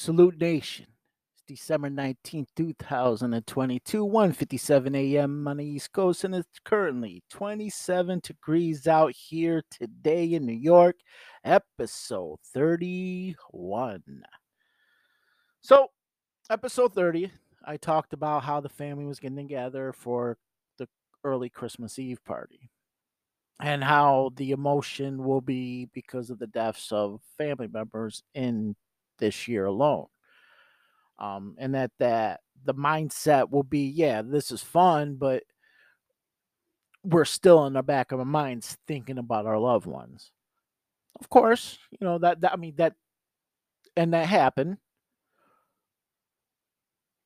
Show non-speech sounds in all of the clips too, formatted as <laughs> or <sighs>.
Salute Nation. It's December 19th, 2022, 1:57 a.m. on the East Coast, and it's currently 27 degrees out here today in New York, episode 31. So, episode 30, I talked about how the family was getting together for the early Christmas Eve party and how the emotion will be because of the deaths of family members in this year alone. Um, and that that the mindset will be, yeah, this is fun, but we're still in the back of our minds thinking about our loved ones. Of course, you know that, that I mean that and that happened.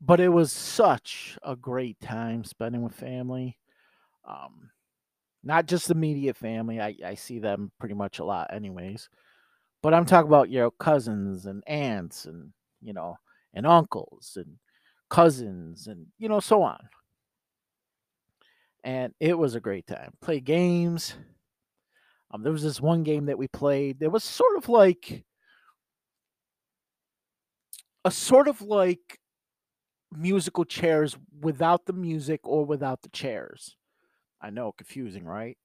But it was such a great time spending with family. Um, not just the immediate family. I, I see them pretty much a lot anyways. But I'm talking about, your cousins and aunts and, you know, and uncles and cousins and, you know, so on. And it was a great time. Play games. Um, there was this one game that we played. It was sort of like a sort of like musical chairs without the music or without the chairs. I know, confusing, right?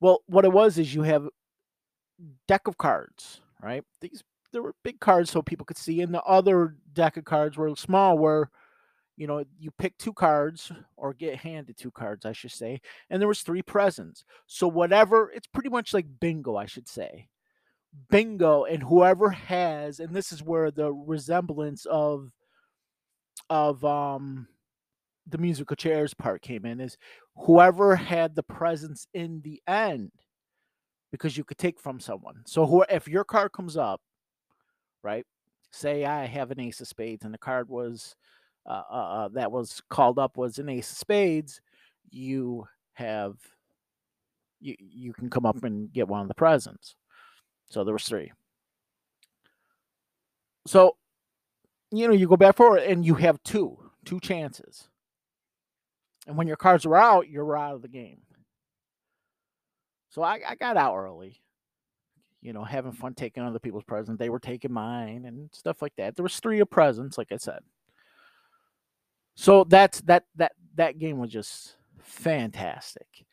Well, what it was is you have deck of cards, right? These there were big cards so people could see, and the other deck of cards were small, where you know you pick two cards or get handed two cards, I should say, and there was three presents. So whatever, it's pretty much like bingo, I should say. Bingo, and whoever has, and this is where the resemblance of of um the musical chairs part came in is whoever had the presence in the end because you could take from someone. So who, if your card comes up, right? Say I have an ace of spades and the card was uh, uh, uh, that was called up was an ace of spades, you have you you can come up and get one of the presents. So there was three. So you know you go back forward and you have two two chances. And when your cards are out, you're out of the game. So I, I got out early, you know, having fun taking other people's presents. They were taking mine and stuff like that. There was three of presents, like I said. So that's that that that game was just fantastic.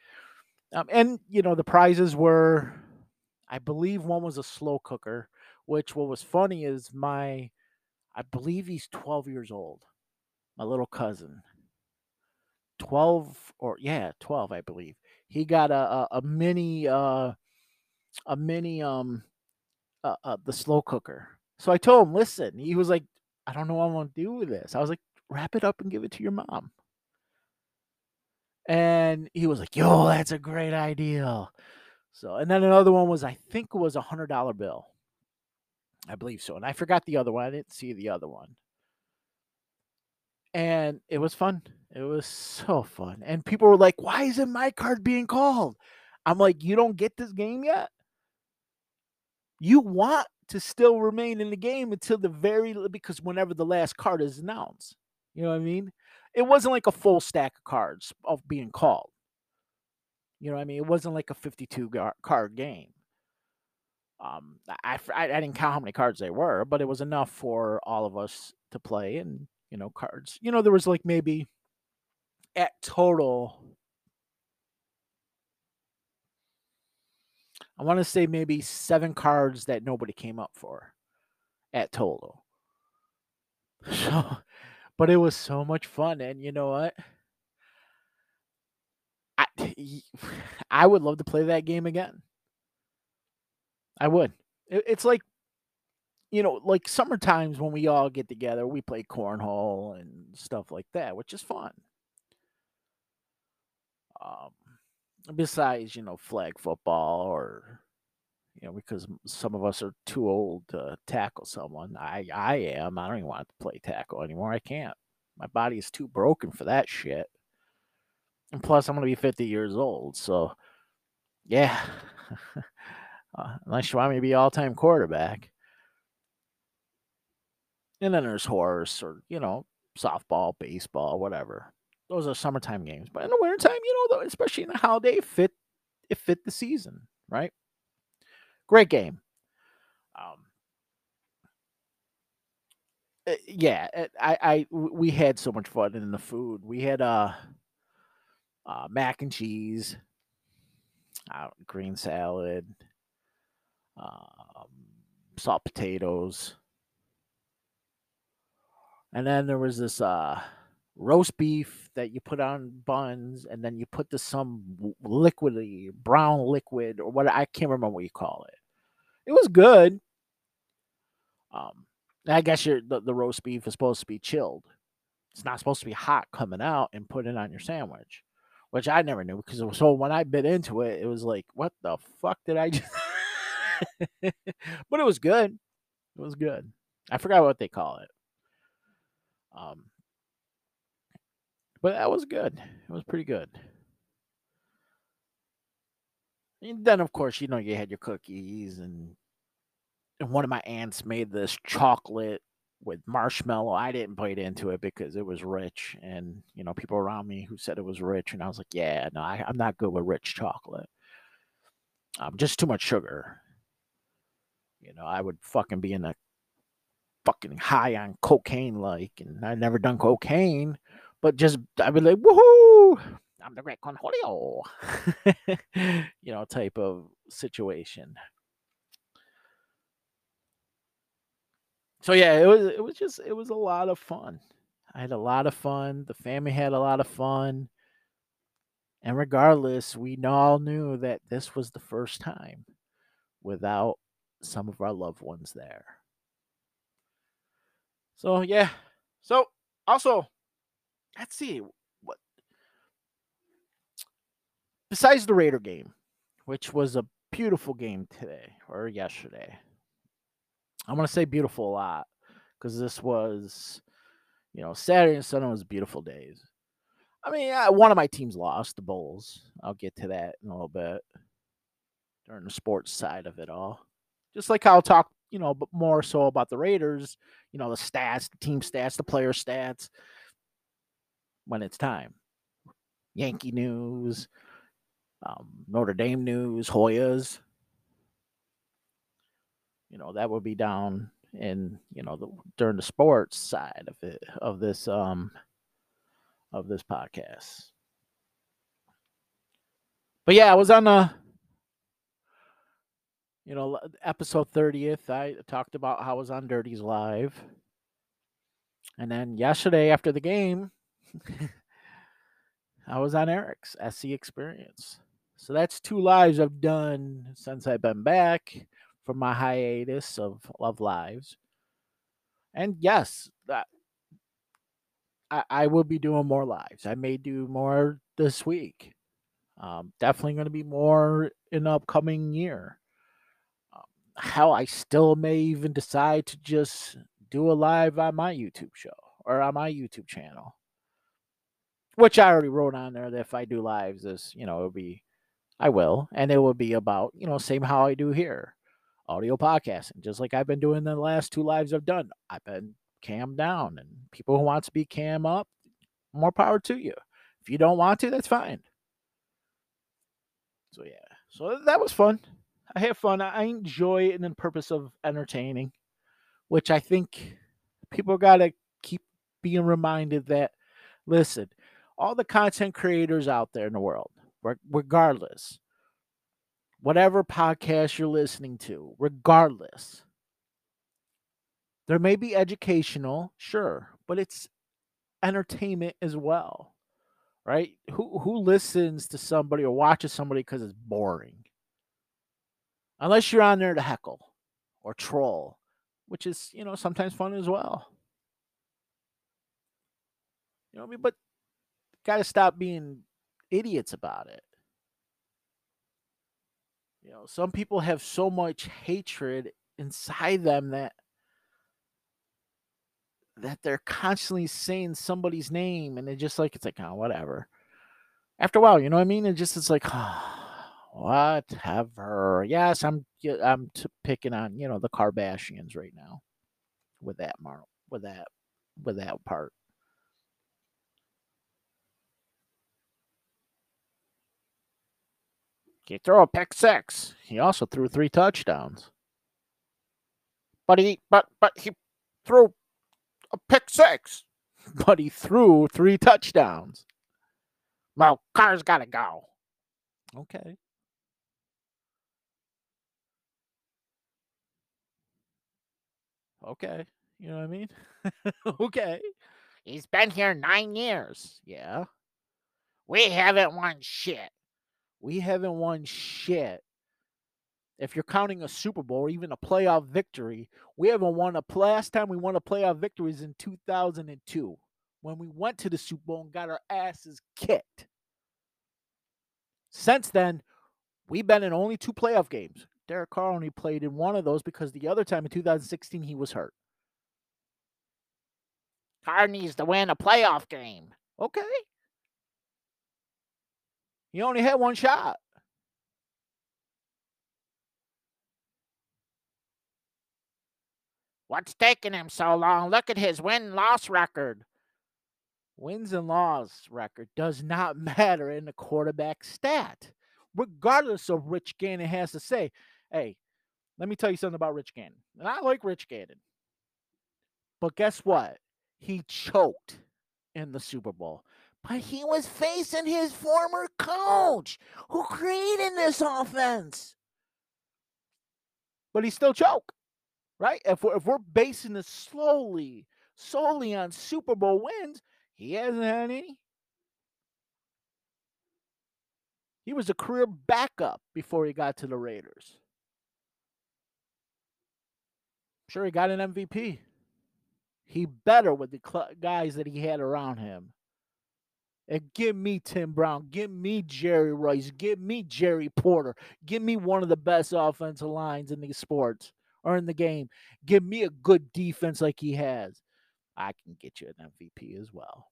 Um, and you know the prizes were, I believe one was a slow cooker, which what was funny is my, I believe he's twelve years old, my little cousin. Twelve or yeah, twelve I believe he got a a, a mini uh a mini um uh, uh, the slow cooker. So I told him, listen. He was like, I don't know what I want to do with this. I was like, wrap it up and give it to your mom. And he was like, yo, that's a great idea. So, and then another one was, I think it was a hundred dollar bill. I believe so. And I forgot the other one. I didn't see the other one. And it was fun. It was so fun. And people were like, why isn't my card being called? I'm like, you don't get this game yet? You want to still remain in the game until the very because whenever the last card is announced. You know what I mean? It wasn't like a full stack of cards of being called. You know what I mean? It wasn't like a 52 card game. Um, I, I, I didn't count how many cards they were, but it was enough for all of us to play and you know cards. You know, there was like maybe at total I want to say maybe seven cards that nobody came up for at total. <laughs> So, but it was so much fun, and you know what? I <sighs> I would love to play that game again. I would. It, it's like, you know, like summer times when we all get together, we play cornhole and stuff like that, which is fun. Um, besides, you know, flag football or you know, because some of us are too old to tackle someone. I I am. I don't even want to play tackle anymore. I can't. My body is too broken for that shit. And plus, I'm gonna be 50 years old. So, yeah. <laughs> uh, unless you want me to be all-time quarterback. And then there's horse or you know softball, baseball, whatever. Those are summertime games. But in the wintertime, you know, especially in the holiday, it fit it fit the season, right? Great game. Um, uh, yeah, uh, I, I, we had so much fun in the food. We had uh, uh mac and cheese, uh, green salad, um, salt potatoes, and then there was this uh roast beef that you put on buns, and then you put the some liquidy brown liquid or what I can't remember what you call it. It was good. Um, I guess your the, the roast beef is supposed to be chilled. It's not supposed to be hot coming out and put it on your sandwich, which I never knew because so when I bit into it, it was like, what the fuck did I just? <laughs> but it was good. It was good. I forgot what they call it. Um, but that was good. It was pretty good. And then, of course, you know, you had your cookies, and and one of my aunts made this chocolate with marshmallow. I didn't bite into it because it was rich, and you know, people around me who said it was rich, and I was like, yeah, no, I, am not good with rich chocolate. Um, just too much sugar. You know, I would fucking be in a fucking high on cocaine, like, and I'd never done cocaine, but just I'd be like, woohoo! I'm the great Cornholio, <laughs> you know, type of situation. So yeah, it was it was just it was a lot of fun. I had a lot of fun. The family had a lot of fun. And regardless, we all knew that this was the first time without some of our loved ones there. So yeah. So also, let's see what besides the Raider game, which was a beautiful game today or yesterday. I'm gonna say beautiful a lot because this was, you know, Saturday and Sunday was beautiful days. I mean, one of my teams lost, the Bulls. I'll get to that in a little bit during the sports side of it all. Just like I'll talk, you know, but more so about the Raiders, you know, the stats, the team stats, the player stats when it's time. Yankee news, um, Notre Dame news, Hoyas. You know, that would be down in, you know, the, during the sports side of it, of this, um, of this podcast. But yeah, I was on a, you know, episode 30th. I talked about how I was on Dirty's Live. And then yesterday after the game, <laughs> I was on Eric's SC Experience. So that's two lives I've done since I've been back from my hiatus of, of lives. And yes, that I, I will be doing more lives. I may do more this week. Um, definitely going to be more in the upcoming year. Hell, I still may even decide to just do a live on my YouTube show or on my YouTube channel which I already wrote on there that if I do lives, this you know it'll be, I will, and it will be about you know same how I do here, audio podcasting, just like I've been doing the last two lives I've done. I've been cam down, and people who want to be cam up, more power to you. If you don't want to, that's fine. So yeah, so that was fun. I have fun. I enjoy it in the purpose of entertaining, which I think people got to keep being reminded that. Listen, all the content creators out there in the world, regardless, whatever podcast you're listening to, regardless, there may be educational, sure, but it's entertainment as well, right? Who who listens to somebody or watches somebody because it's boring? Unless you're on there to heckle or troll, which is you know sometimes fun as well. You know what I mean? But got to stop being idiots about it. You know, some people have so much hatred inside them that that they're constantly saying somebody's name and they're just like it's like oh whatever. After a while, you know what I mean? It just it's like oh, <sighs> whatever. Yes, I'm I'm t- picking on you know the Kardashians right now with that mar with that with that part. He threw a pick six. He also threw three touchdowns. But he but but he threw a pick six, <laughs> but he threw three touchdowns. Well, Carr's got to go. Okay. Okay. You know what I mean? <laughs> okay. He's been here nine years. Yeah. We haven't won shit. We haven't won shit. If you're counting a Super Bowl or even a playoff victory, we haven't won a last time we won a playoff victory is in 2002 when we went to the Super Bowl and got our asses kicked. Since then, we've been in only two playoff games. Derek Carr only played in one of those because the other time in 2016 he was hurt. Carr needs to win a playoff game. Okay. He only had one shot. What's taking him so long? Look at his win loss record. Wins and loss record does not <laughs> matter in the quarterback stat, regardless of Rich Gannon has to say. Hey, let me tell you something about Rich Gannon. And I like Rich Gannon. But guess what? He choked in the Super Bowl. But he was facing his former coach who created this offense. But he still choked, right? If we're, if we're basing this slowly, solely on Super Bowl wins, he hasn't had any. He was a career backup before he got to the Raiders. Sure, he got an MVP. He better with the cl- guys that he had around him. And give me Tim Brown, give me Jerry Rice, give me Jerry Porter, give me one of the best offensive lines in the sports or in the game. Give me a good defense like he has. I can get you an MVP as well.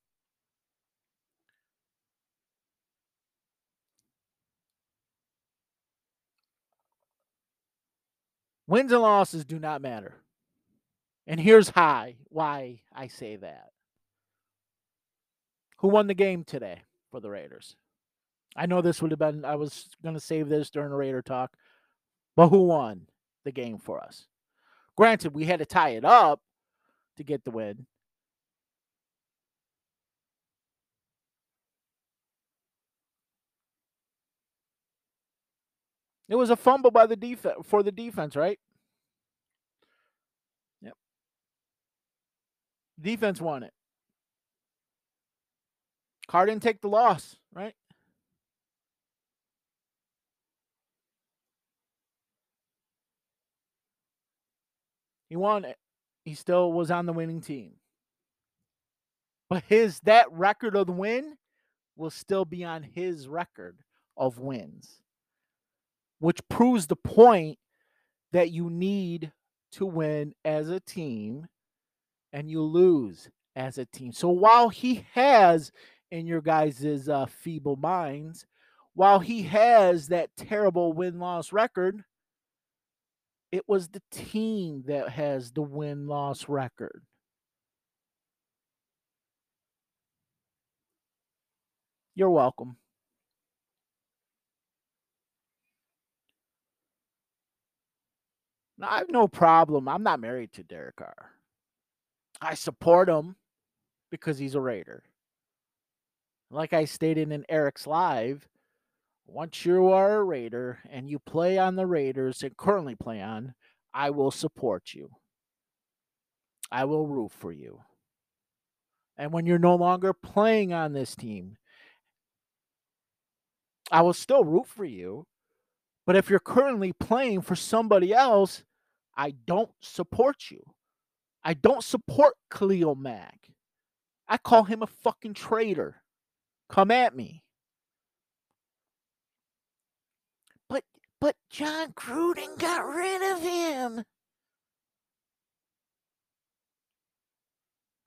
Wins and losses do not matter. And here's how, why I say that. Who won the game today for the Raiders? I know this would have been, I was to save this during the Raider talk, but who won the game for us? Granted, we had to tie it up to get the win. It was a fumble by the defense for the defense, right? Defense won it. Carr didn't take the loss, right? He won it. He still was on the winning team. But his that record of the win will still be on his record of wins, which proves the point that you need to win as a team and you lose as a team. So while he has in your guys' uh, feeble minds, while he has that terrible win loss record, it was the team that has the win loss record. You're welcome. Now, I have no problem. I'm not married to Derek Carr. I support him because he's a Raider. Like I stated in Eric's live, once you are a Raider and you play on the Raiders and currently play on, I will support you. I will root for you. And when you're no longer playing on this team, I will still root for you. But if you're currently playing for somebody else, I don't support you. I don't support Khalil Mack. I call him a fucking traitor. Come at me. But but Jon Gruden got rid of him.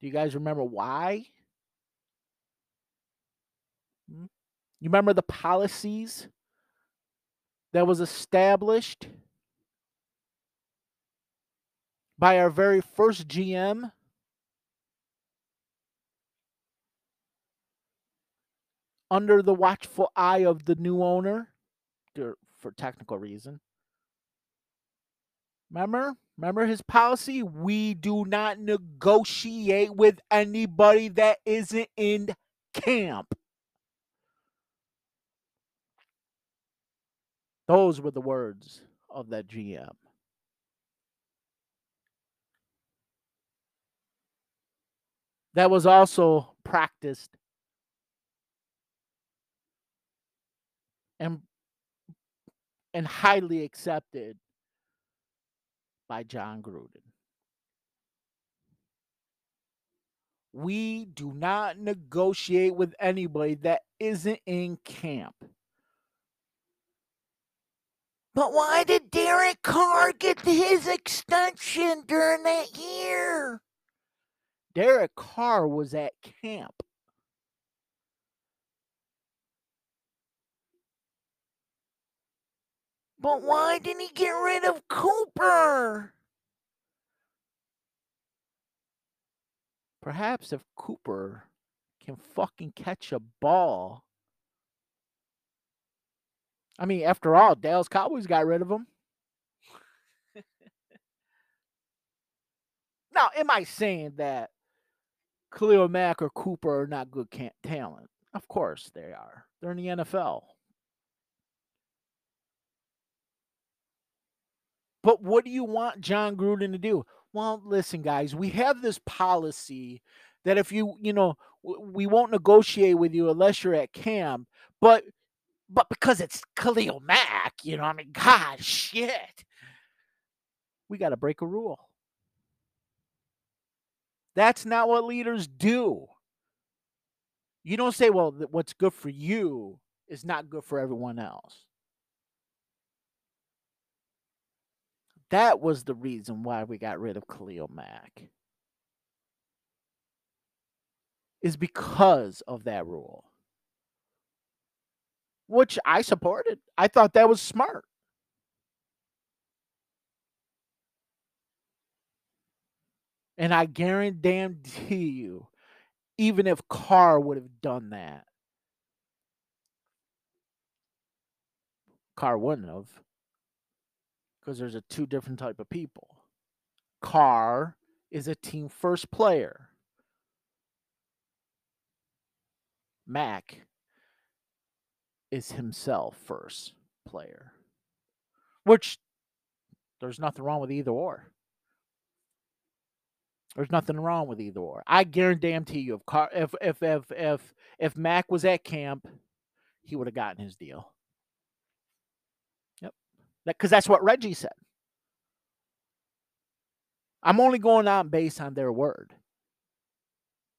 Do you guys remember why? Hmm? You remember the policies that was established by our very first GM under the watchful eye of the new owner for technical reason. Remember? Remember his policy? We do not negotiate with anybody that isn't in camp. Those were the words of that GM. That was also practiced and and highly accepted by Jon Gruden. We do not negotiate with anybody that isn't in camp. But why did Derek Carr get his extension during that year? Derek Carr was at camp. But why didn't he get rid of Cooper? Perhaps if Cooper can fucking catch a ball. I mean, after all, Dallas Cowboys got rid of him. <laughs> now, am I saying that Khalil Mack or Cooper are not good talent? Of course they are. They're in the NFL. But what do you want Jon Gruden to do? Well, listen, guys, we have this policy that if you, you know, we won't negotiate with you unless you're at camp. But, but because it's Khalil Mack, you know, I mean, God, shit, we got to break a rule. That's not what leaders do. You don't say, well, what's good for you is not good for everyone else. That was the reason why we got rid of Khalil Mack. Is because of that rule. Which I supported. I thought that was smart. And I guarantee you, even if Carr would have done that, Carr wouldn't have because there's a two different type of people. Carr is a team first player. Mack is himself first player. Which there's nothing wrong with either or. There's nothing wrong with either or. I guarantee you, if Car- if if if if if Mack was at camp, he would have gotten his deal Yep, because that's what Reggie said. I'm only going on based on their word.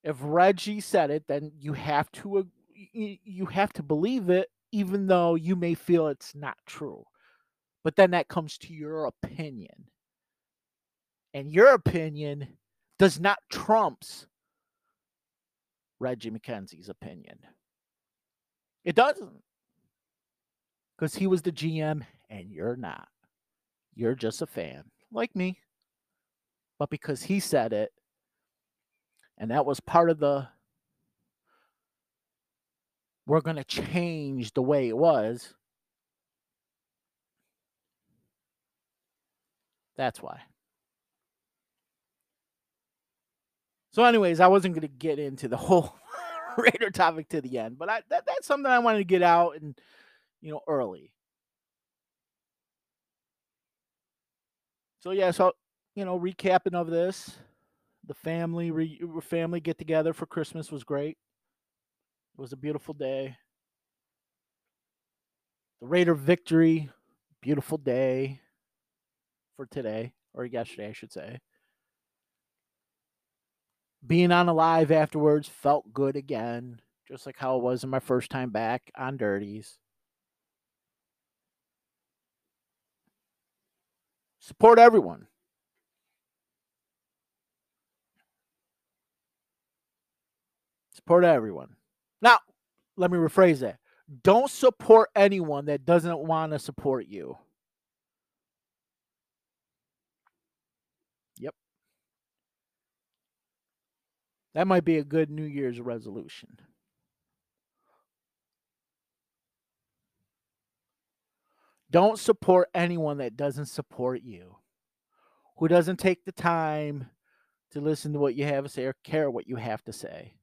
If Reggie said it, then you have to you have to believe it, even though you may feel it's not true. But then that comes to your opinion, and your opinion does not trumps Reggie McKenzie's opinion. It doesn't because he was the GM and you're not. You're just a fan, like me. But because he said it, and that was part of the we're going to change the way it was. That's why. So, anyways, I wasn't going to get into the <laughs> whole Raider topic to the end, but I, that, that's something I wanted to get out and you know early. So yeah, so you know, recapping of this, the family re, family get together for Christmas was great. It was a beautiful day. The Raider victory, beautiful day for today or yesterday, I should say. Being on a live afterwards felt good again, just like how it was in my first time back on Dirties. Support everyone. Support everyone. Now, let me rephrase that. Don't support anyone that doesn't want to support you. Yep. That might be a good New Year's resolution. Don't support anyone that doesn't support you. who doesn't take the time to listen to what you have to say or care what you have to say.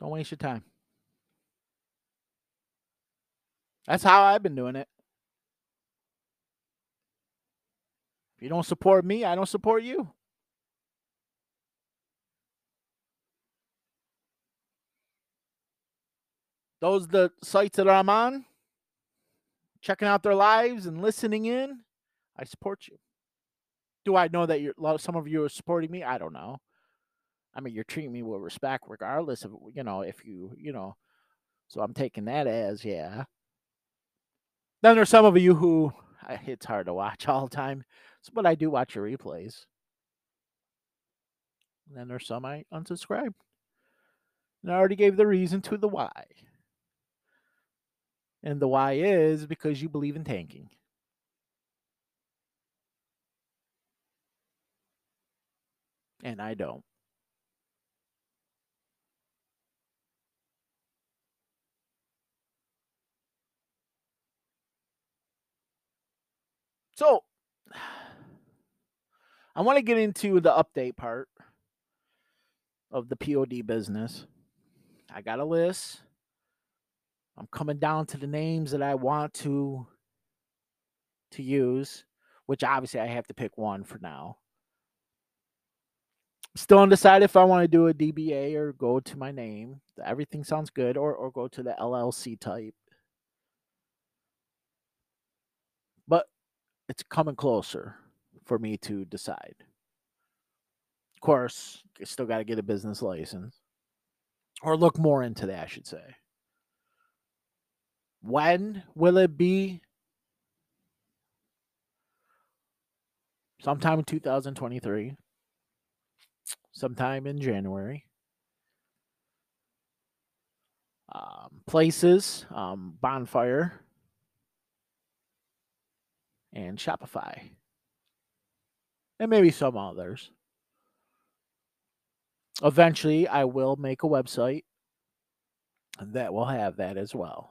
Don't waste your time. That's how I've been doing it. If you don't support me, I don't support you. Those the sites that I'm on, checking out their lives and listening in, I support you. Do I know that you're some of you are supporting me? I don't know. I mean, you're treating me with respect, regardless of you know if you you know. So I'm taking that as yeah. Then there's some of you who it's hard to watch all the time, but I do watch your replays. And then there's some I unsubscribe. And I already gave the reason to the why. And the why is because you believe in tanking. And I don't. So, I want to get into the update part of the POD business. I got a list. I'm coming down to the names that I want to to use, which obviously I have to pick one for now. Still undecided if I want to do a DBA or go to my name. Everything sounds good, or or go to the LLC type. But it's coming closer for me to decide. Of course, you still got to get a business license or look more into that, I should say. When will it be? Sometime in 2023. Sometime in January. Um, places, um, Bonfire, and Shopify, and maybe some others. Eventually, I will make a website that will have that as well.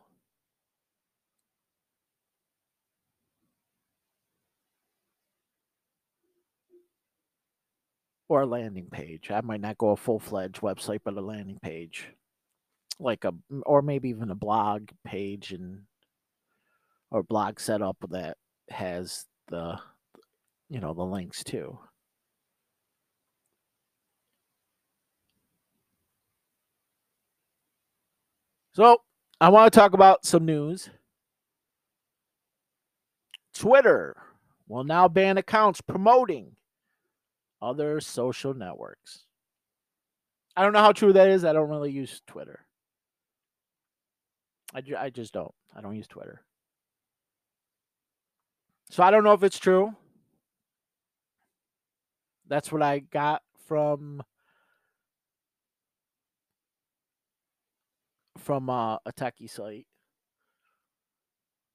or a landing page. I might not go a full fledged website, but a landing page, like a or maybe even a blog page and or blog setup that has the you know the links too. So I want to talk about some news. Twitter will now ban accounts promoting other social networks. I don't know how true that is. I don't really use Twitter. I, I just don't. I don't use Twitter. So I don't know if it's true. That's what I got from from uh, a techie site.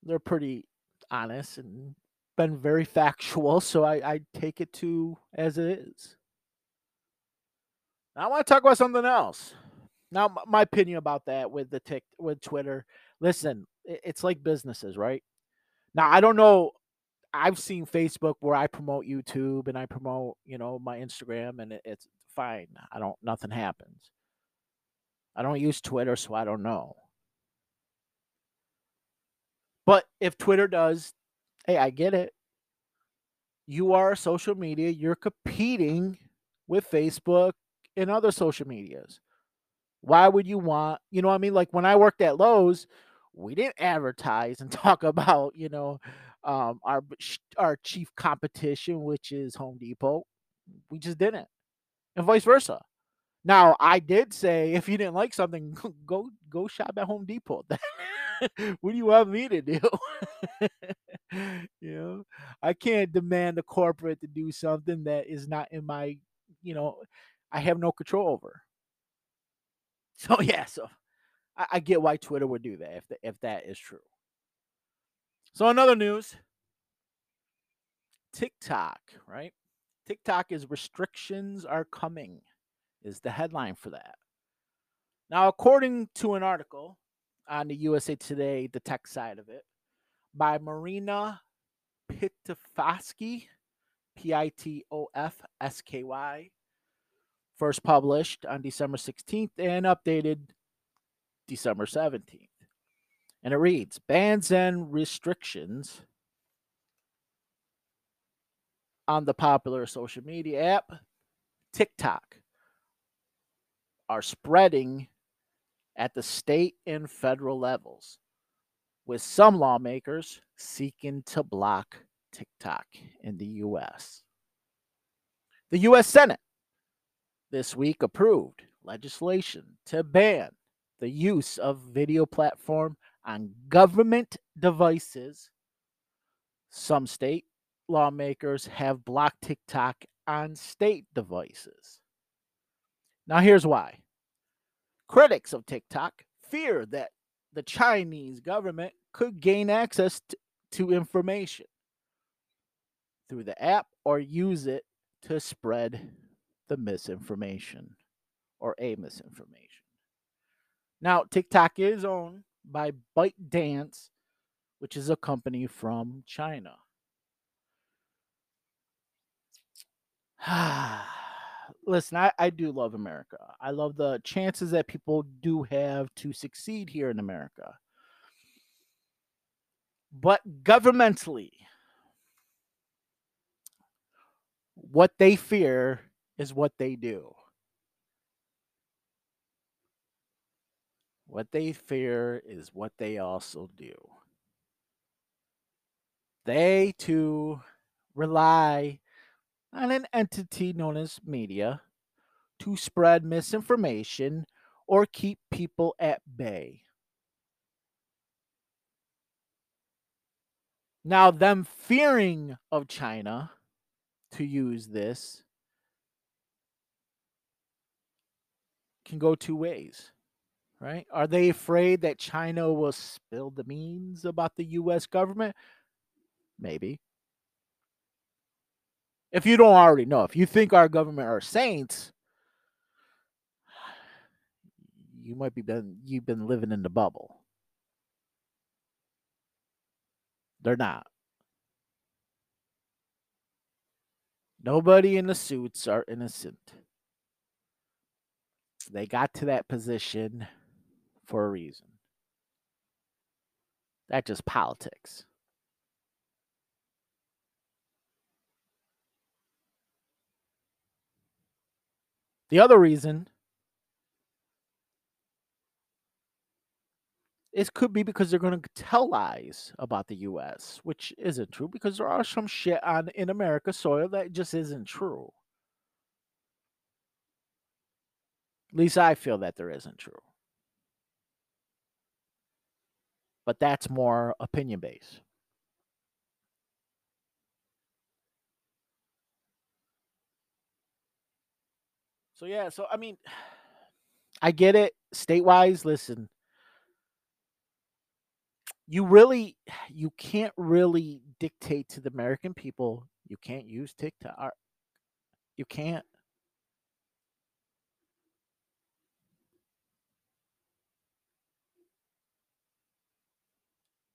They're pretty honest and been very <laughs> factual, so I, I take it to as it is. Now I want to talk about something else. Now, my opinion about that with the tick with Twitter. Listen, it's like businesses, right? Now I don't know. I've seen Facebook where I promote YouTube and I promote, you know, my Instagram, and it, it's fine. I don't. Nothing happens. I don't use Twitter, so I don't know. But if Twitter does Hey, I get it. You are social media, you're competing with Facebook and other social medias. Why would you want, you know I mean? Like when I worked at Lowe's, we didn't advertise and <laughs> talk about, you know, um, our our chief competition, which is Home Depot. We just didn't, and vice versa. Now, I did say if you didn't like something, go go shop at Home Depot. <laughs> what do you want me to do? <laughs> you know, I can't demand the corporate to do something that is not in my, you know, I have no control over. So <laughs> yeah, so I, I get why Twitter would do that if the, if that is true. So another news, TikTok, right? TikTok is restrictions are coming, is the headline for that. Now, according to an article on the USA Today, the tech side of it, by Marina Pitofsky, P I T O F S K Y. First published on December 16th and updated December 17th. And it reads Bans and restrictions on the popular social media app TikTok are spreading at the state and federal levels, with some lawmakers seeking to block TikTok in the U.S. The U.S. Senate this week approved legislation to ban the use of video platform on government devices. Some state lawmakers have blocked TikTok on state devices. Now, here's why. Critics of TikTok fear that the Chinese government could gain access to, to information through the app or use it to spread the misinformation or a misinformation. Now, TikTok is owned by ByteDance, which is a company from China. <sighs> Listen, I, I do love America. I love the chances that people do have to succeed here in America. But governmentally, what they fear is what they do. What they fear is what they also do. They too rely on an entity known as media to spread misinformation or keep people at bay. Now, them fearing of China to use this can go two ways, right? Are they afraid that China will spill the beans about the US government? Maybe. If you don't already know, if you think our government are saints, you might be been you've been living in the bubble. They're not. Nobody in the suits are innocent. They got to that position for a reason. That's just politics. The other reason is could be because they're going to tell lies about the U.S., which isn't true because there are some shit on in America soil that just isn't true. At least I feel that there isn't true. But that's more opinion based. So yeah, so I mean, <sighs> I get it. State-wise, listen, you really, <sighs> you can't really dictate to the American people. You can't use TikTok. You can't.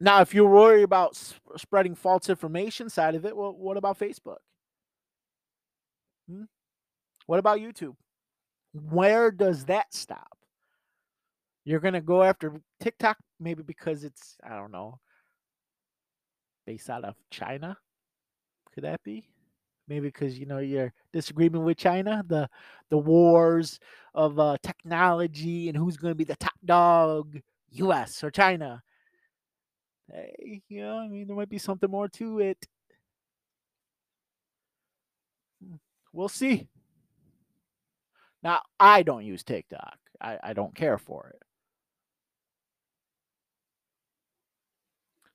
Now, if you're worried about sp- spreading false information side of it, well, what about Facebook? Hmm? What about YouTube? Where does that stop? You're going to go after TikTok maybe because it's, I don't know, based out of China? Could that be? Maybe because you know you're disagreement with China, the the wars of uh, technology and who's going to be the top dog, U.S. or China. Hey, you know, I mean, there might be something more to it. Hmm, we'll see. Now, I don't use TikTok. I, I don't care for it.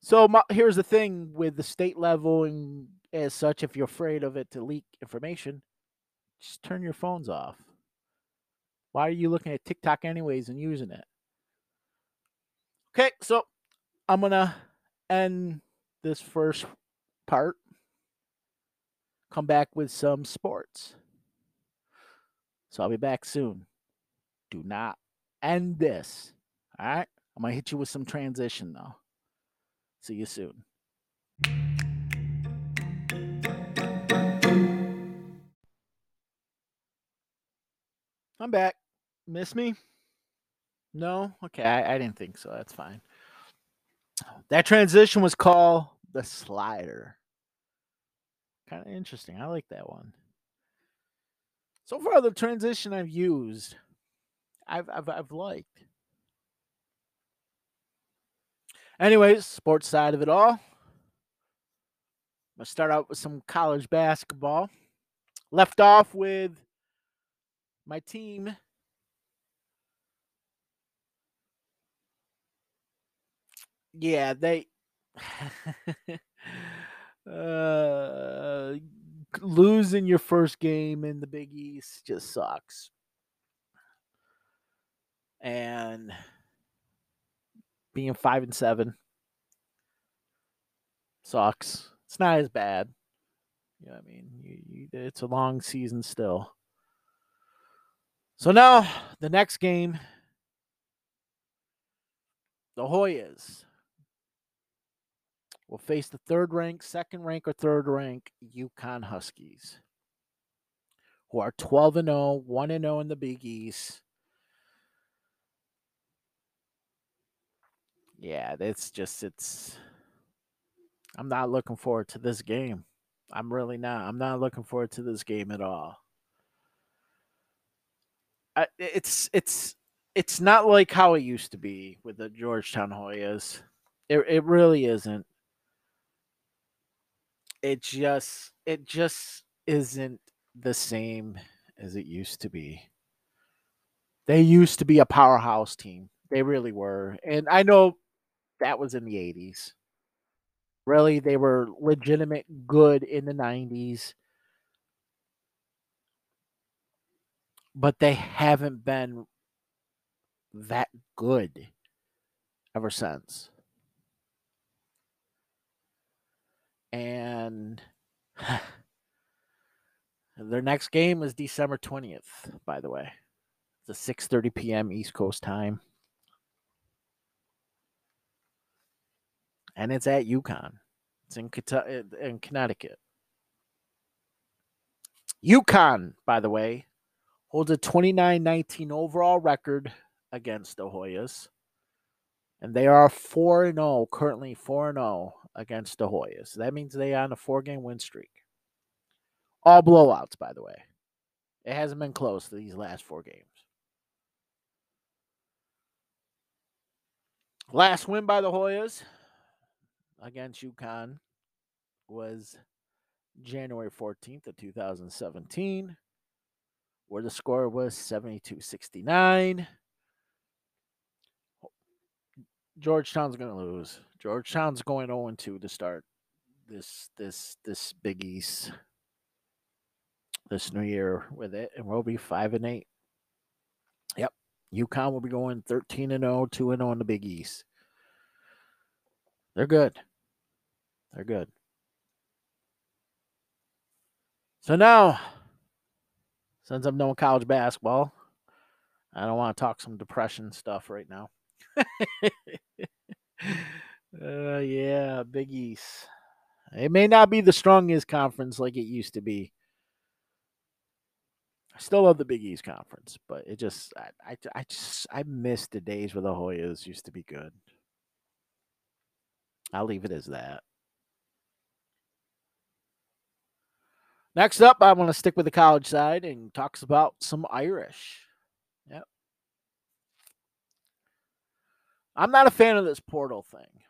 So my, here's the thing with the state level and as such, if you're afraid of it to leak information, just turn your phones off. Why are you looking at TikTok anyways and using it? Okay, so I'm gonna end this first part. Come back with some sports. So I'll be back soon. Do not end this. All right. I'm going to hit you with some transition, though. See you soon. I'm back. Miss me? No? Okay, I, I didn't think so. That's fine. That transition was called the slider. Kind of interesting. I like that one. So far, the transition I've used, I've I've, I've liked. Anyways, sports side of it all. I'm gonna start out with some college basketball. Left off with my team. Yeah, they <sighs> uh losing your first game in the Big East just sucks. And being 5 and 7 sucks. It's not as bad. You know what I mean? You, you, it's a long season still. So now the next game, the Hoyas will face the third rank, second rank, or third rank UConn Huskies, who are 12 and 0, 1 and 0 in the Big East. Yeah, it's just, it's, I'm not looking forward to this game. I'm really not. I'm not looking forward to this game at all. I, it's it's it's not like how it used to be with the Georgetown Hoyas. It it really isn't. It just it just isn't the same as it used to be. They used to be a powerhouse team. They really were. And I know that was in the 80s. Really, they were legitimate good in the 90s. but they haven't been that good ever since. And <sighs> their next game is December 20th, by the way. It's a 6:30 p.m. East Coast time. And it's at UConn. It's in, uh, in Connecticut. UConn, by the way, holds a 29 19 overall record against the Hoyas. And they are 4 0, currently 4 0 against the Hoyas. That means they are on a four game win streak. All blowouts, by the way. It hasn't been close these last four games. Last win by the Hoyas against UConn was January 14th of 2017 where the score was 72 69. Georgetown's going to lose. Georgetown's going 0 2 to start this this this Big East this new year with it, and we'll be five and eight. Yep, UConn will be going 13 and 0, 2 and 0 in the Big East. They're good. They're good. So now since I'm doing college basketball, I don't want to talk some depression stuff right now. <laughs> uh, yeah, Big East. It may not be the strongest conference like it used to be. I still love the Big East conference, but it just I, I, I just I miss the days where the Hoyas used to be good. I'll leave it as that. Next up, I want to stick with the college side and talks about some Irish. Yep. I'm not a fan of this portal thing.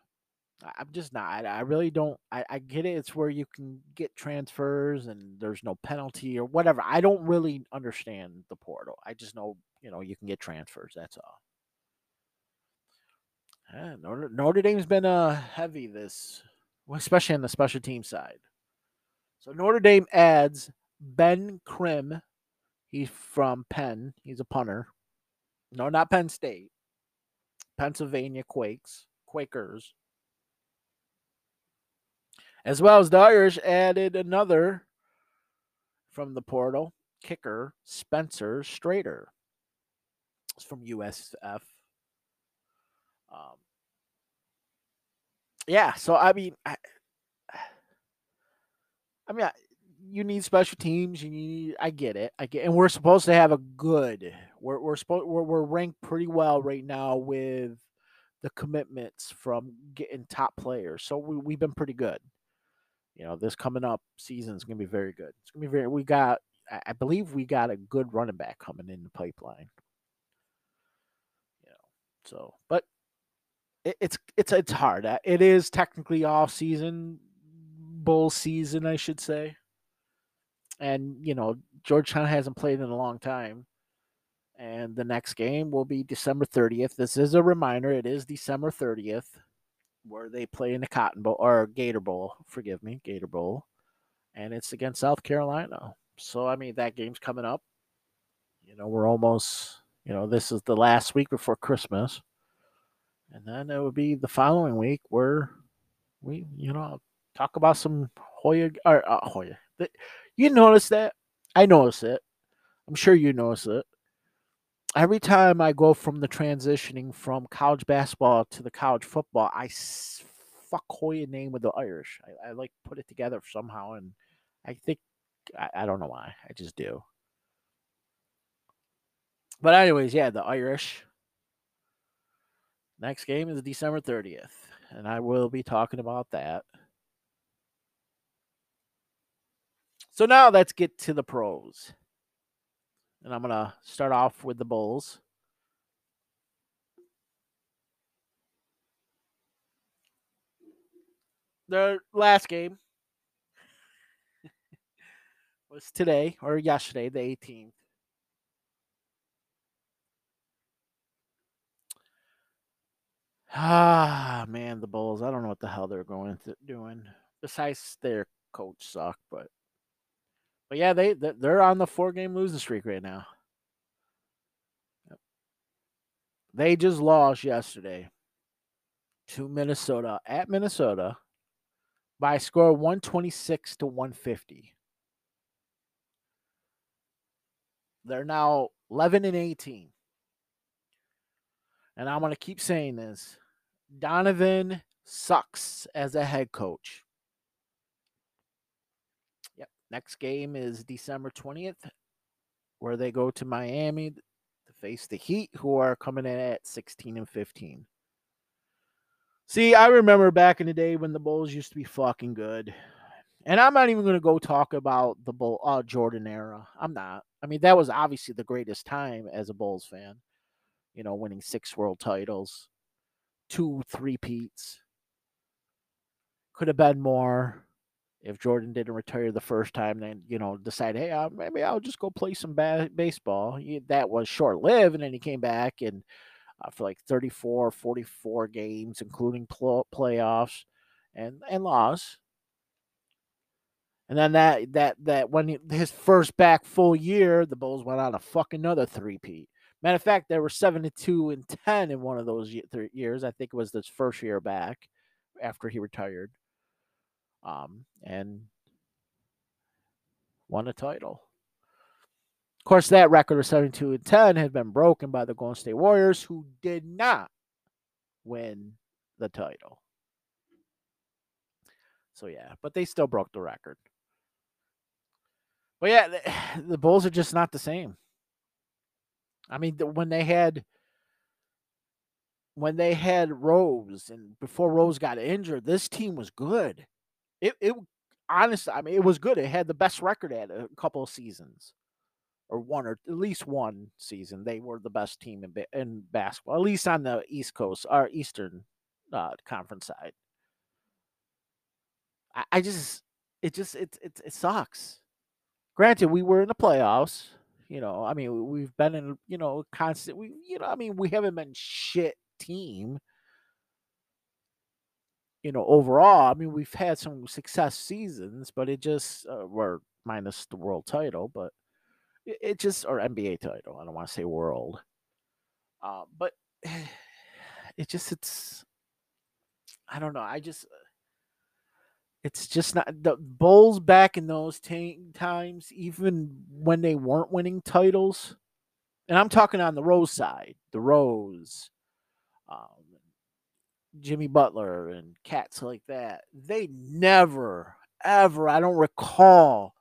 I'm just not. I really don't. I, I get it. It's where you can get transfers and there's no penalty or whatever. I don't really understand the portal. I just know, you know, you can get transfers. That's all. Yeah, Notre, Notre Dame's been uh heavy this, especially on the special team side. So Notre Dame adds Ben Krim. He's from Penn. He's a punter. No, not Penn State. Pennsylvania Quakes, Quakers. As well as the Irish added another from the portal kicker, Spencer Shrader. It's from USF. Um, yeah, so I mean, I, I mean, you need special teams. You need. I get it. I get, and we're supposed to have a good. We're we're supposed we're, we're ranked pretty well right now with the commitments from getting top players. So we we've been pretty good. You know, this coming up season is going to be very good. It's going to be very. We got. I believe we got a good running back coming in the pipeline. You know, so but it, it's it's it's hard. Uh, it is technically off season, bull season, I should say and you know Georgetown hasn't played in a long time. And the next game will be December 30th. This is a reminder. It is December 30th, where they play in the Cotton Bowl or Gator Bowl. Forgive me, Gator Bowl, and it's against South Carolina. So I mean that game's coming up. You know we're almost. You know this is the last week before Christmas, and then it would be the following week where we you know talk about some Hoya or uh, Hoya. You notice that? I notice it. I'm sure you notice it. Every time I go from the transitioning from college basketball to the college football, I fuck Hoya name with the Irish. I, I, like put it together somehow, and I think I, I don't know why. I just do. But anyways, yeah, the Irish. Next game is December 30th, and I will be talking about that. So now let's get to the pros. And I'm going to start off with the Bulls. Their last game <laughs> was today or yesterday, the 18th. Ah, man, the Bulls. I don't know what the hell they're going to doing. Besides, their coach sucked, but but yeah, they they're on the four game losing streak right now. They just lost yesterday to Minnesota at Minnesota by a score 126 to 150. They're now 11 and 18. And I'm going to keep saying this. Donovan sucks as a head coach. Next game is December 20th, where they go to Miami to face the Heat, who are coming in at 16 and 15. See, I remember back in the day when the Bulls used to be fucking good. And I'm not even going to go talk about the Bull uh, Jordan era. I'm not. I mean, that was obviously the greatest time as a Bulls fan. You know, winning six world titles, two three peats. Could have been more if Jordan didn't retire the first time, then you know decide, hey, uh, maybe I'll just go play some ba- baseball. He, that was short lived, and then he came back and uh, for like 34, 44 games, including pl- playoffs, and and lost. And then that that that when he, his first back full year, the Bulls went on a fucking another three-peat. Matter of fact, they were seventy two and ten in one of those years. I think it was his first year back after he retired um, and won a title. Of course, that record of 72 and 10 had been broken by the Golden State Warriors, who did not win the title. So, yeah, but they still broke the record. But yeah, the, <sighs> the Bulls are just not the same. I mean, when they had when they had Rose and before Rose got injured, this team was good it it honestly, I mean, it was good. It had the best record at a couple of seasons, or one or at least one season. They were the best team in in basketball, at least on the East Coast or Eastern uh, Conference side. I, I just, it just, it, it it sucks. Granted, we were in the playoffs. You know, I mean, we've been in, you know, constant. We, you know, I mean, we haven't been shit team you know, overall, I mean, we've had some success seasons, but it just uh, were minus the world title, but it, just or NBA title. I don't want to say world, uh, but <sighs> it just it's. I don't know. I just uh, it's just not the Bulls back in those t- times, even when they weren't winning titles. And I'm talking on the Rose side, the Rose, um, Jimmy Butler and cats like that, they never ever. I don't recall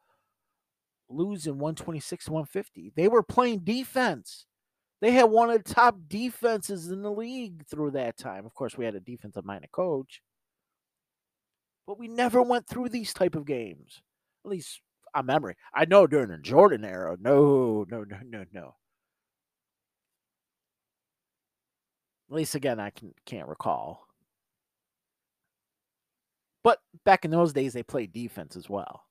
losing 126 150. They were playing defense. They had one of the top defenses in the league through that time. Of course, we had a defensive minded coach. But we never went through these type of games. At least on memory. I know during the Jordan era. No, no, no, no, no. At least again, I can can't recall. But back in those days, they played defense as well.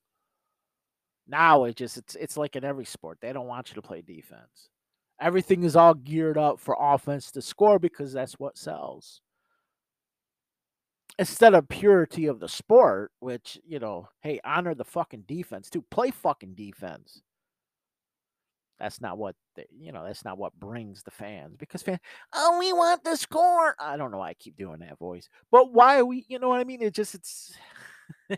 Now it just it's it's like in every sport. They don't want you to play defense. Everything is all geared up for offense to score because that's what sells. Instead of purity of the sport, which, you know, hey, honor the fucking defense too. Play fucking defense. That's not what you know. That's not what brings the fans because fans. Oh, we want the score. I don't know why I keep doing that voice, but why are we? You know what I mean? It just it's. <laughs>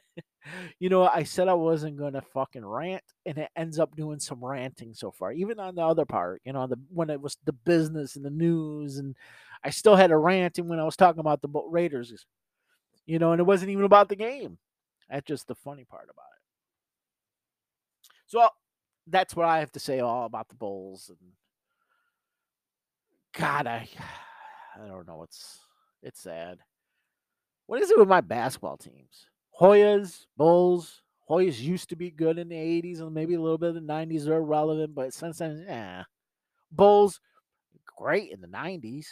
you know, I said I wasn't gonna fucking rant, and it ends up doing some ranting so far. Even on the other part, you know, the when it was the business and the news, and I still had a rant. And when I was talking about the Raiders, you know, and it wasn't even about the game. That's just the funny part about it. So that's what I have to say all about the Bulls. And God, I <sighs> I don't know. It's it's sad. What is it with my basketball teams? Hoyas, Bulls. Hoyas used to be good in the 80s and maybe a little bit in the 90s. They're relevant, but since then, yeah. Bulls, great in the 90s.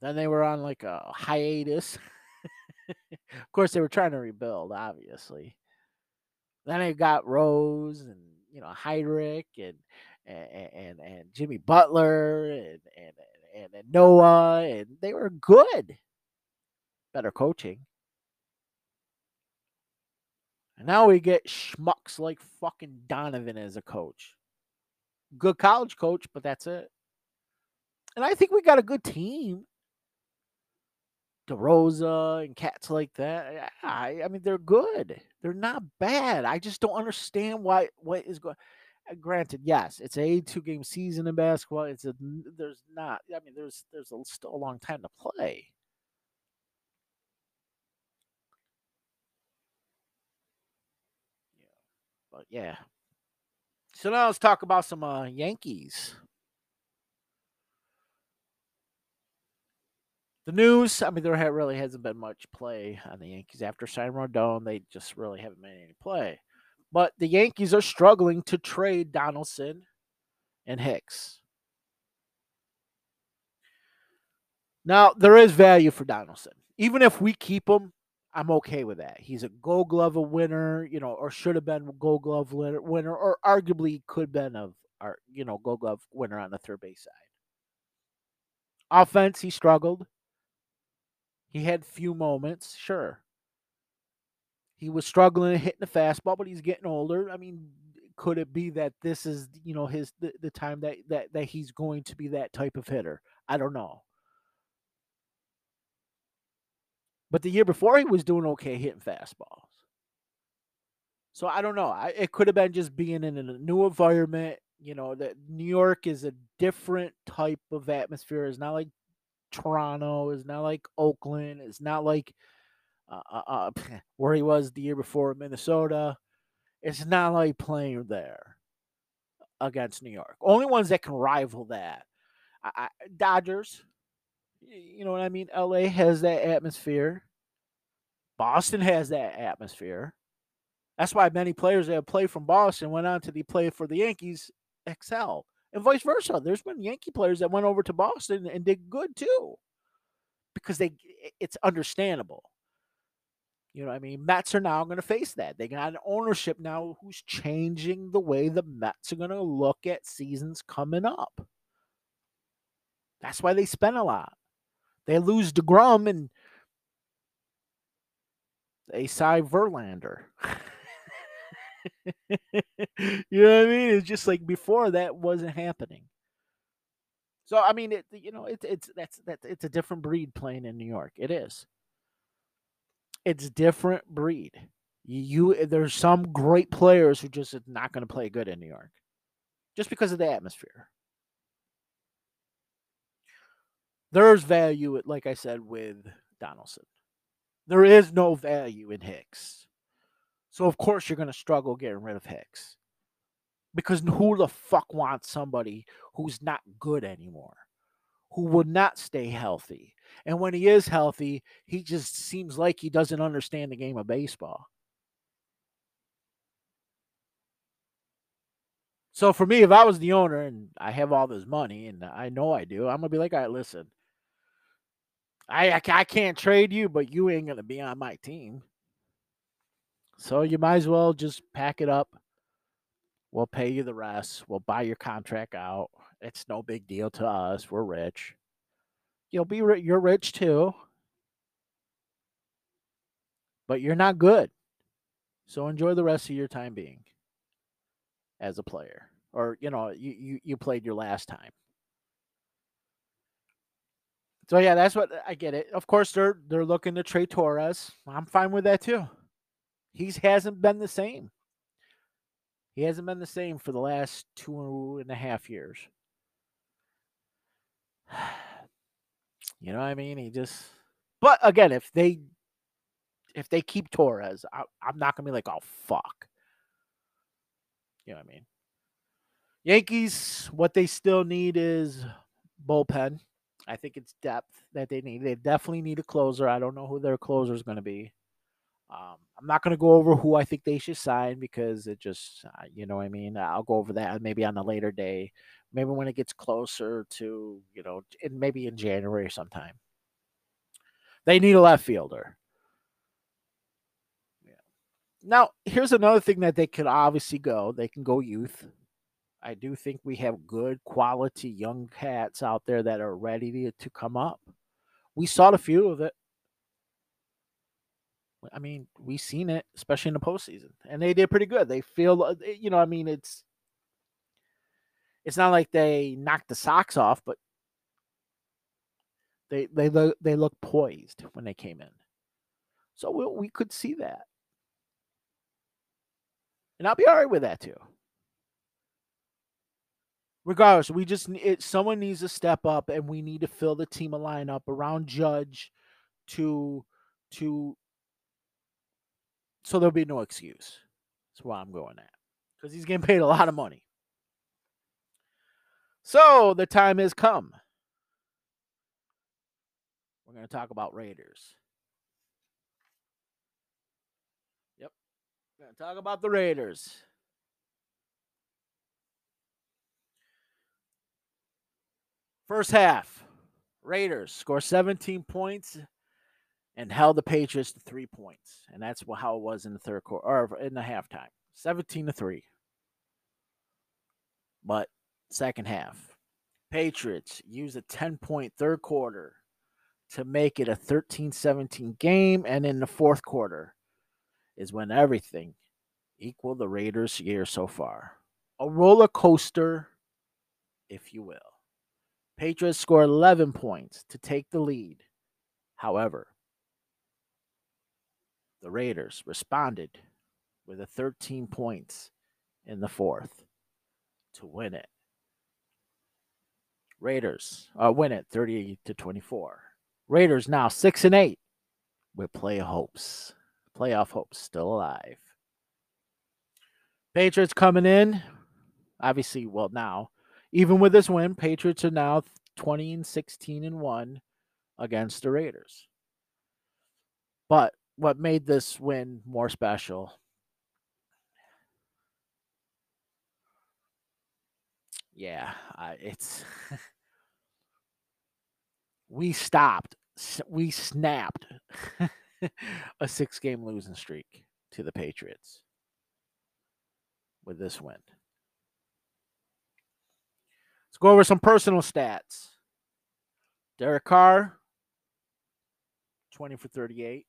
Then they were on like a hiatus. <laughs> of course, they were trying to rebuild, obviously. Then they got Rose and you know Hinrich and and and, and Jimmy Butler and, and and, and Noah, and they were good. Better coaching. And now we get schmucks like fucking Donovan as a coach. Good college coach, but that's it. And I think we got a good team. DeRozan and cats like that. I, I mean, they're good. They're not bad. I just don't understand why what is going. Uh, granted, yes, it's a two game season in basketball. It's a there's not. I mean, there's there's a, still a long time to play. Yeah, but yeah. So now let's talk about some uh, Yankees. The news, I mean, there really hasn't been much play on the Yankees after signing Rodon. They just really haven't made any play. But the Yankees are struggling to trade Donaldson and Hicks. Now, there is value for Donaldson. Even if we keep him, I'm okay with that. He's a gold glove winner, you know, or should have been gold glove winner, or arguably could have been a, you know, gold glove winner on the third base side. Offense, he struggled. He had few moments, sure. He was struggling hitting the fastball, but he's getting older. I mean, could it be that this is you know his the, the time that, that that he's going to be that type of hitter? I don't know. But the year before, he was doing okay hitting fastballs. So I don't know. I, it could have been just being in a new environment. You know, that New York is a different type of atmosphere. It's not like Toronto. It's not like Oakland. It's not like uh, uh, uh <laughs> where he was the year before Minnesota. It's not like playing there against New York. Only ones that can rival that. I, I, Dodgers, you know what I mean? LA has that atmosphere. Boston has that atmosphere. That's why many players that have played from Boston went on to the play for the Yankees excel. And vice versa. There's been Yankee players that went over to Boston and did good too. Because they it's understandable. You know, I mean, Mets are now going to face that. They got an ownership now who's changing the way the Mets are going to look at seasons coming up. That's why they spend a lot. They lose DeGrom and they sign Verlander. <laughs> <laughs> you know what I mean? It's just like before that wasn't happening. So I mean, it you know, it's it's that's that it's a different breed playing in New York. It is. It's different breed. You, you there's some great players who just are not going to play good in New York, just because of the atmosphere. There's value, like I said, with Donaldson. There is no value in Hicks. So of course you're going to struggle getting rid of Hicks. Because who the fuck wants somebody who's not good anymore? Who will not stay healthy? And when he is healthy, he just seems like he doesn't understand the game of baseball. So for me, if I was the owner and I have all this money and I know I do, I'm gonna be like, all right, listen, I I, I can't trade you, but you ain't gonna be on my team. So you might as well just pack it up. We'll pay you the rest. We'll buy your contract out. It's no big deal to us. We're rich. You'll be you're rich too, but you're not good. So enjoy the rest of your time being as a player, or you know, you you, you played your last time. So yeah, that's what I get it. Of course, they're they're looking to trade Torres. I'm fine with that too. He hasn't been the same. He hasn't been the same for the last two and a half years. <sighs> You know what I mean? He just. But again, if they if they keep Torres, I, am not gonna be like, oh fuck. You know what I mean? Yankees, what they still need is bullpen. I think it's depth that they need. They definitely need a closer. I don't know who their closer is going to be. Um, I'm not going to go over who I think they should sign because it just, uh, you know I mean? I'll go over that maybe on a later day, maybe when it gets closer to, you know, in, maybe in January sometime. They need a left fielder. Yeah. Now, here's another thing that they could obviously go. They can go youth. I do think we have good quality young cats out there that are ready to, to come up. We saw a few of it. I mean, we've seen it, especially in the postseason, and they did pretty good. They feel, uh, you know, I mean, it's it's not like they knocked the socks off, but they they look they look poised when they came in. So we, we could see that, and I'll be all right with that too regardless, we just it, someone needs to step up, and we need to fill the team a lineup around Judge to to so there'll be no excuse. That's why I'm going at because he's getting <laughs> paid a lot of money. So the time has come. We're going to talk about Raiders. Yep. We're going to talk about the Raiders. First half, Raiders score 17 points and held the Patriots to three points. And that's how it was in the third quarter or in the halftime 17 to 3. But second half, Patriots use a 10 point third quarter to make it a 13 17 game. And in the fourth quarter is when everything equaled the Raiders' year so far. A roller coaster, if you will. Patriots score 11 points to take the lead. However, the Raiders responded with a 13 points in the fourth to win it. Raiders uh, win it 30 to 24. Raiders now 6 and 8 with play hopes. Playoff hopes still alive. Patriots coming in. Obviously, well now even with this win, Patriots are now 20 and 16 and 1 against the Raiders. But what made this win more special yeah, uh, it's <laughs> we stopped, we snapped <laughs> a six game losing streak to the Patriots with this win. Let's go over some personal stats. Derek Carr, 20 for 38,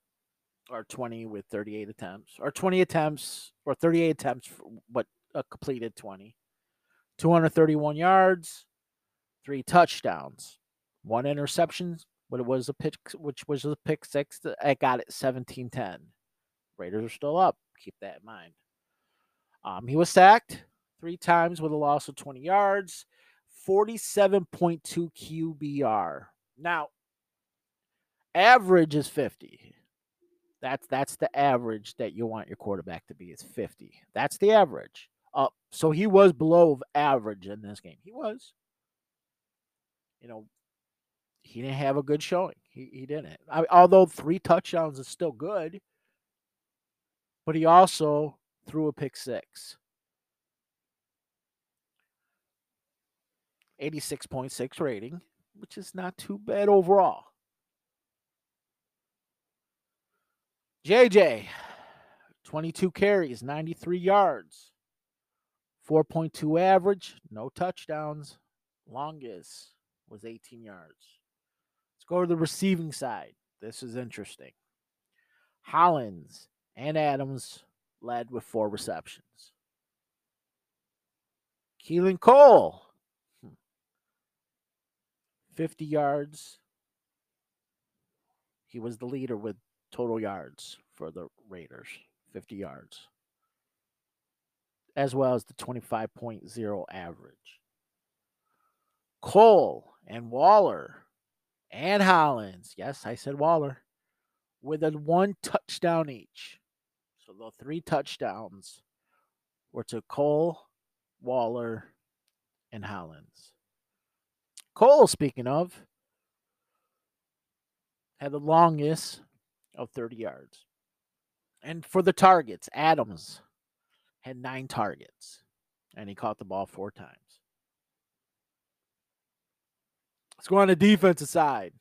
or 20 with 38 attempts, or 20 attempts, or 38 attempts, but a completed 20. 231 yards, three touchdowns, one interception, but it was a pitch, which was a pick six. I got it 17 10. Raiders are still up. Keep that in mind. Um, he was sacked three times with a loss of 20 yards. 47.2 QBR, Now, average is 50. That's that's the average that you want your quarterback to be is 50. That's the average. Uh, so he was below average in this game. He was. You know, he didn't have a good showing. He he didn't. I, although three touchdowns is still good, but he also threw a pick six. 86.6 rating, which is not too bad overall. JJ, 22 carries, 93 yards, 4.2 average, no touchdowns. Longest was 18 yards. Let's go to the receiving side. This is interesting. Hollins and Adams led with four receptions. Keelan Cole, hmm, 50 yards. He was the leader with total yards for the Raiders 50 yards, as well as the 25.0 average. Cole and Waller and Hollins, yes, I said Waller, with a one touchdown each. So the three touchdowns were to Cole, Waller, and Hollins. Cole, speaking of, had the longest of 30 yards. And for the targets, Adams had nine targets and he caught the ball four times. Let's go on the defensive side.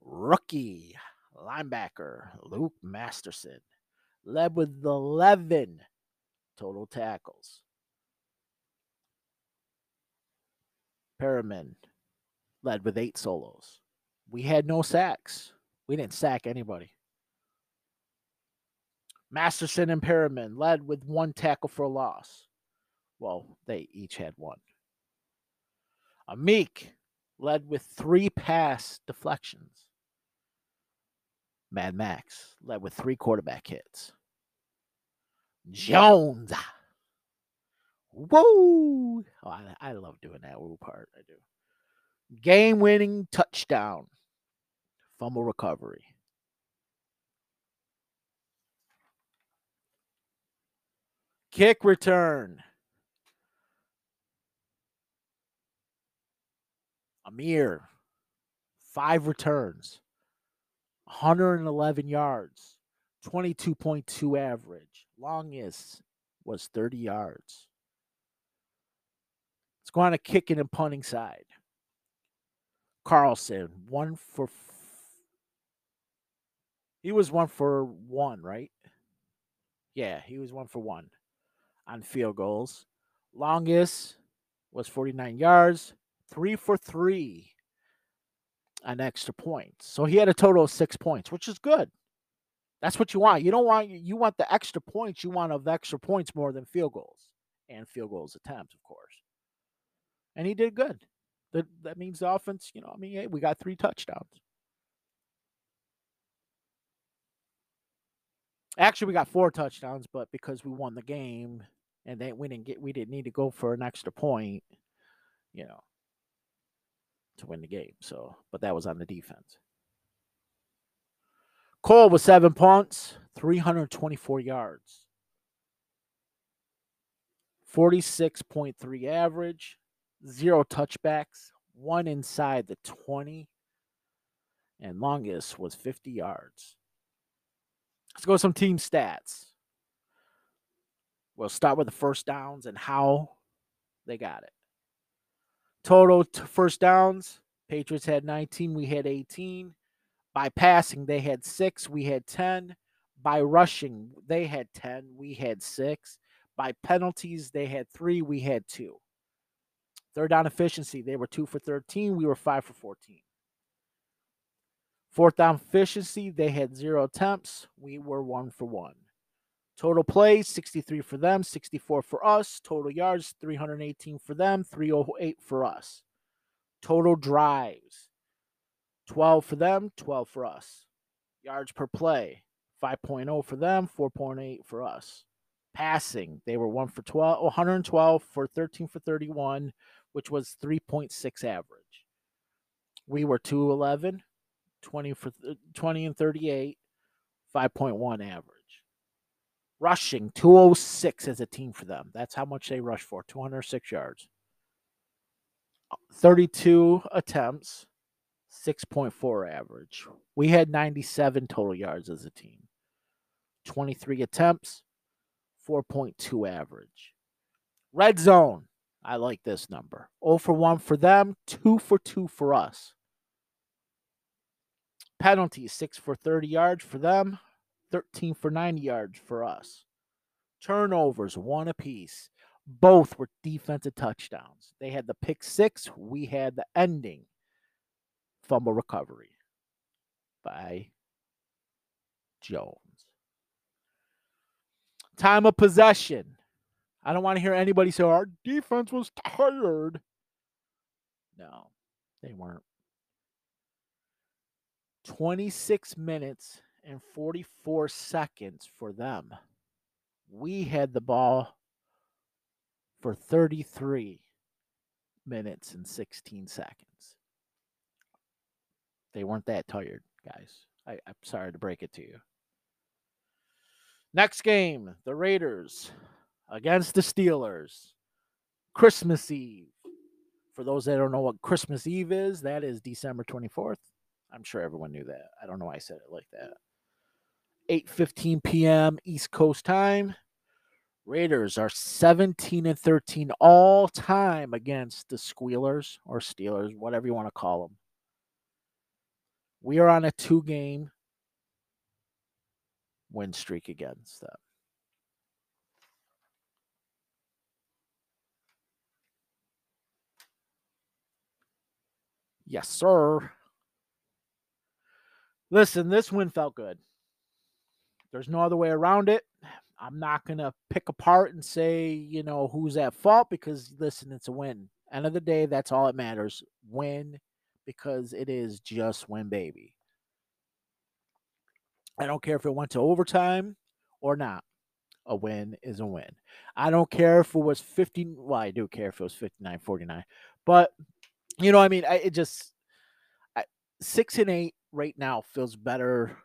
Rookie linebacker Luke Masterson led with 11 total tackles. Perryman led with eight solos. We had no sacks. We didn't sack anybody. Masterson and Perryman led with one tackle for a loss. Well, they each had one. Amik led with three pass deflections. Mad Max led with three quarterback hits. Jones. Woo! Oh, I, I love doing that woo part. I do. Game winning touchdown fumble recovery. Kick return. Ameer, five returns, 111 yards, 22.2 average. Longest was 30 yards. Let's go on a kicking and punting side. Carlson, one for he was one for one, right? Yeah, he was one for one on field goals. Longest was 49 yards, three for three on extra points. So he had a total of six points, which is good. That's what you want. You don't want you want the extra points. You want of extra points more than field goals and field goals attempts, of course. And he did good. That that means the offense. You know, I mean, hey, we got three touchdowns. Actually, we got four touchdowns, but because we won the game and then we didn't get, we didn't need to go for an extra point, you know, to win the game. So, but that was on the defense. Cole with seven punts, 324 yards, 46.3 average, zero touchbacks, one inside the 20, and longest was 50 yards. Let's go some team stats. We'll start with the first downs and how they got it. Total t- first downs Patriots had 19, we had 18. By passing, they had six, we had 10. By rushing, they had 10, we had six. By penalties, they had three, we had two. Third down efficiency, they were two for 13, we were five for 14. Fourth down efficiency, they had zero attempts. We were one for one. Total plays, 63 for them, 64 for us. Total yards, 318 for them, 308 for us. Total drives, 12 for them, 12 for us. Yards per play, 5.0 for them, 4.8 for us. Passing, they were 1 for 12, 112 for 13 for 31, which was 3.6 average. We were 211, 20 for uh, 20 and 38, 5.1 average. Rushing 206 as a team for them. That's how much they rush for 206 yards. 32 attempts, 6.4 average. We had 97 total yards as a team. 23 attempts, 4.2 average. Red zone. I like this number. 0 for 1 for them, 2 for 2 for us. Penalties 6 for 30 yards for them, 13 for 90 yards for us. Turnovers, one apiece. Both were defensive touchdowns. They had the pick six, we had the ending fumble recovery by Jones. Time of possession. I don't want to hear anybody say our defense was tired. No, they weren't. 26 minutes and 44 seconds for them. We had the ball for 33 minutes and 16 seconds. They weren't that tired, guys. I, I'm sorry to break it to you. Next game, the Raiders against the Steelers. Christmas Eve. For those that don't know what Christmas Eve is, that is December 24th. I'm sure everyone knew that. I don't know why I said it like that. 8:15 p.m. East Coast time. Raiders are 17 and 13 all time against the Squealers or Steelers, whatever you want to call them. We are on a two game win streak against them. Yes, sir. Listen, this win felt good. There's no other way around it. I'm not going to pick apart and say, you know, who's at fault because, listen, it's a win. End of the day, that's all that matters. Win because it is just win, baby. I don't care if it went to overtime or not. A win is a win. I don't care if it was 50. Well, I do care if it was 59 49. But, you know, I mean, I, it just, I, six and eight right now feels better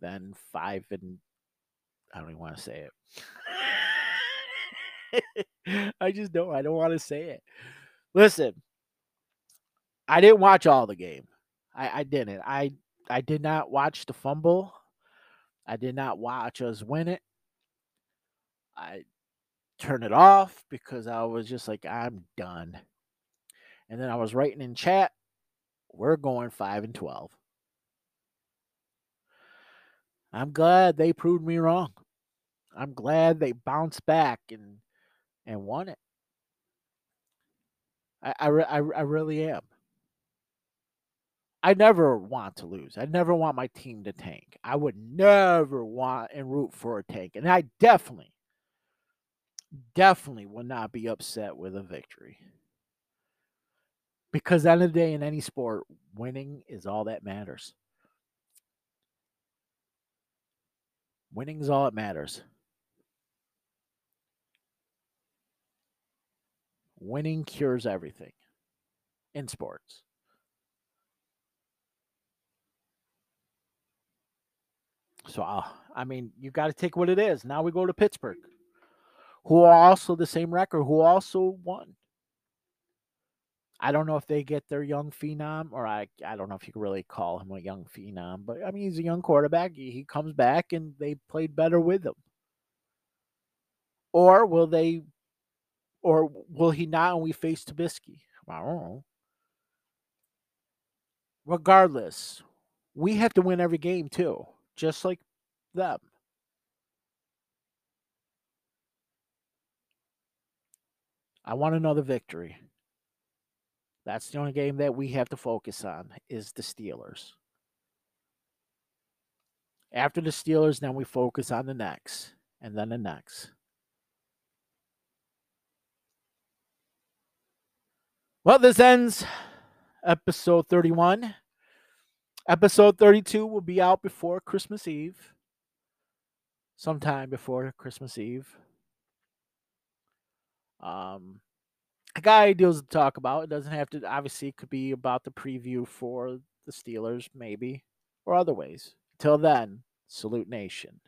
than five and I don't even want to say it. <laughs> I just don't. I don't want to say it. Listen, I didn't watch all the game. I, I didn't. I I did not watch the fumble. I did not watch us win it. I turned it off because I was just like, I'm done. And then I was writing in chat, we're going five and twelve. I'm glad they proved me wrong. I'm glad they bounced back and and won it. I I, I, I really am. I never want to lose. I never want my team to tank. I would never want and root for a tank. And I definitely, definitely would not be upset with a victory. Because at the end of the day, in any sport, winning is all that matters. Winning is all that matters. Winning cures everything in sports. So, uh, I mean, you got to take what it is. Now we go to Pittsburgh, who are also the same record, who also won. I don't know if they get their young phenom, or I, I don't know if you can really call him a young phenom, but I mean, he's a young quarterback. He, he comes back and they played better with him. Or will they, or will he not and we face Trubisky? I don't know. Regardless, we have to win every game too just like them. I want another victory. That's the only game that we have to focus on is the Steelers. After the Steelers, then we focus on the next and then the next. Well, this ends episode 31. Episode 32 will be out before Christmas Eve. Sometime before Christmas Eve. Um got ideas to talk about. It doesn't have to obviously it could be about the preview for the Steelers, maybe, or other ways. Till then, salute nation.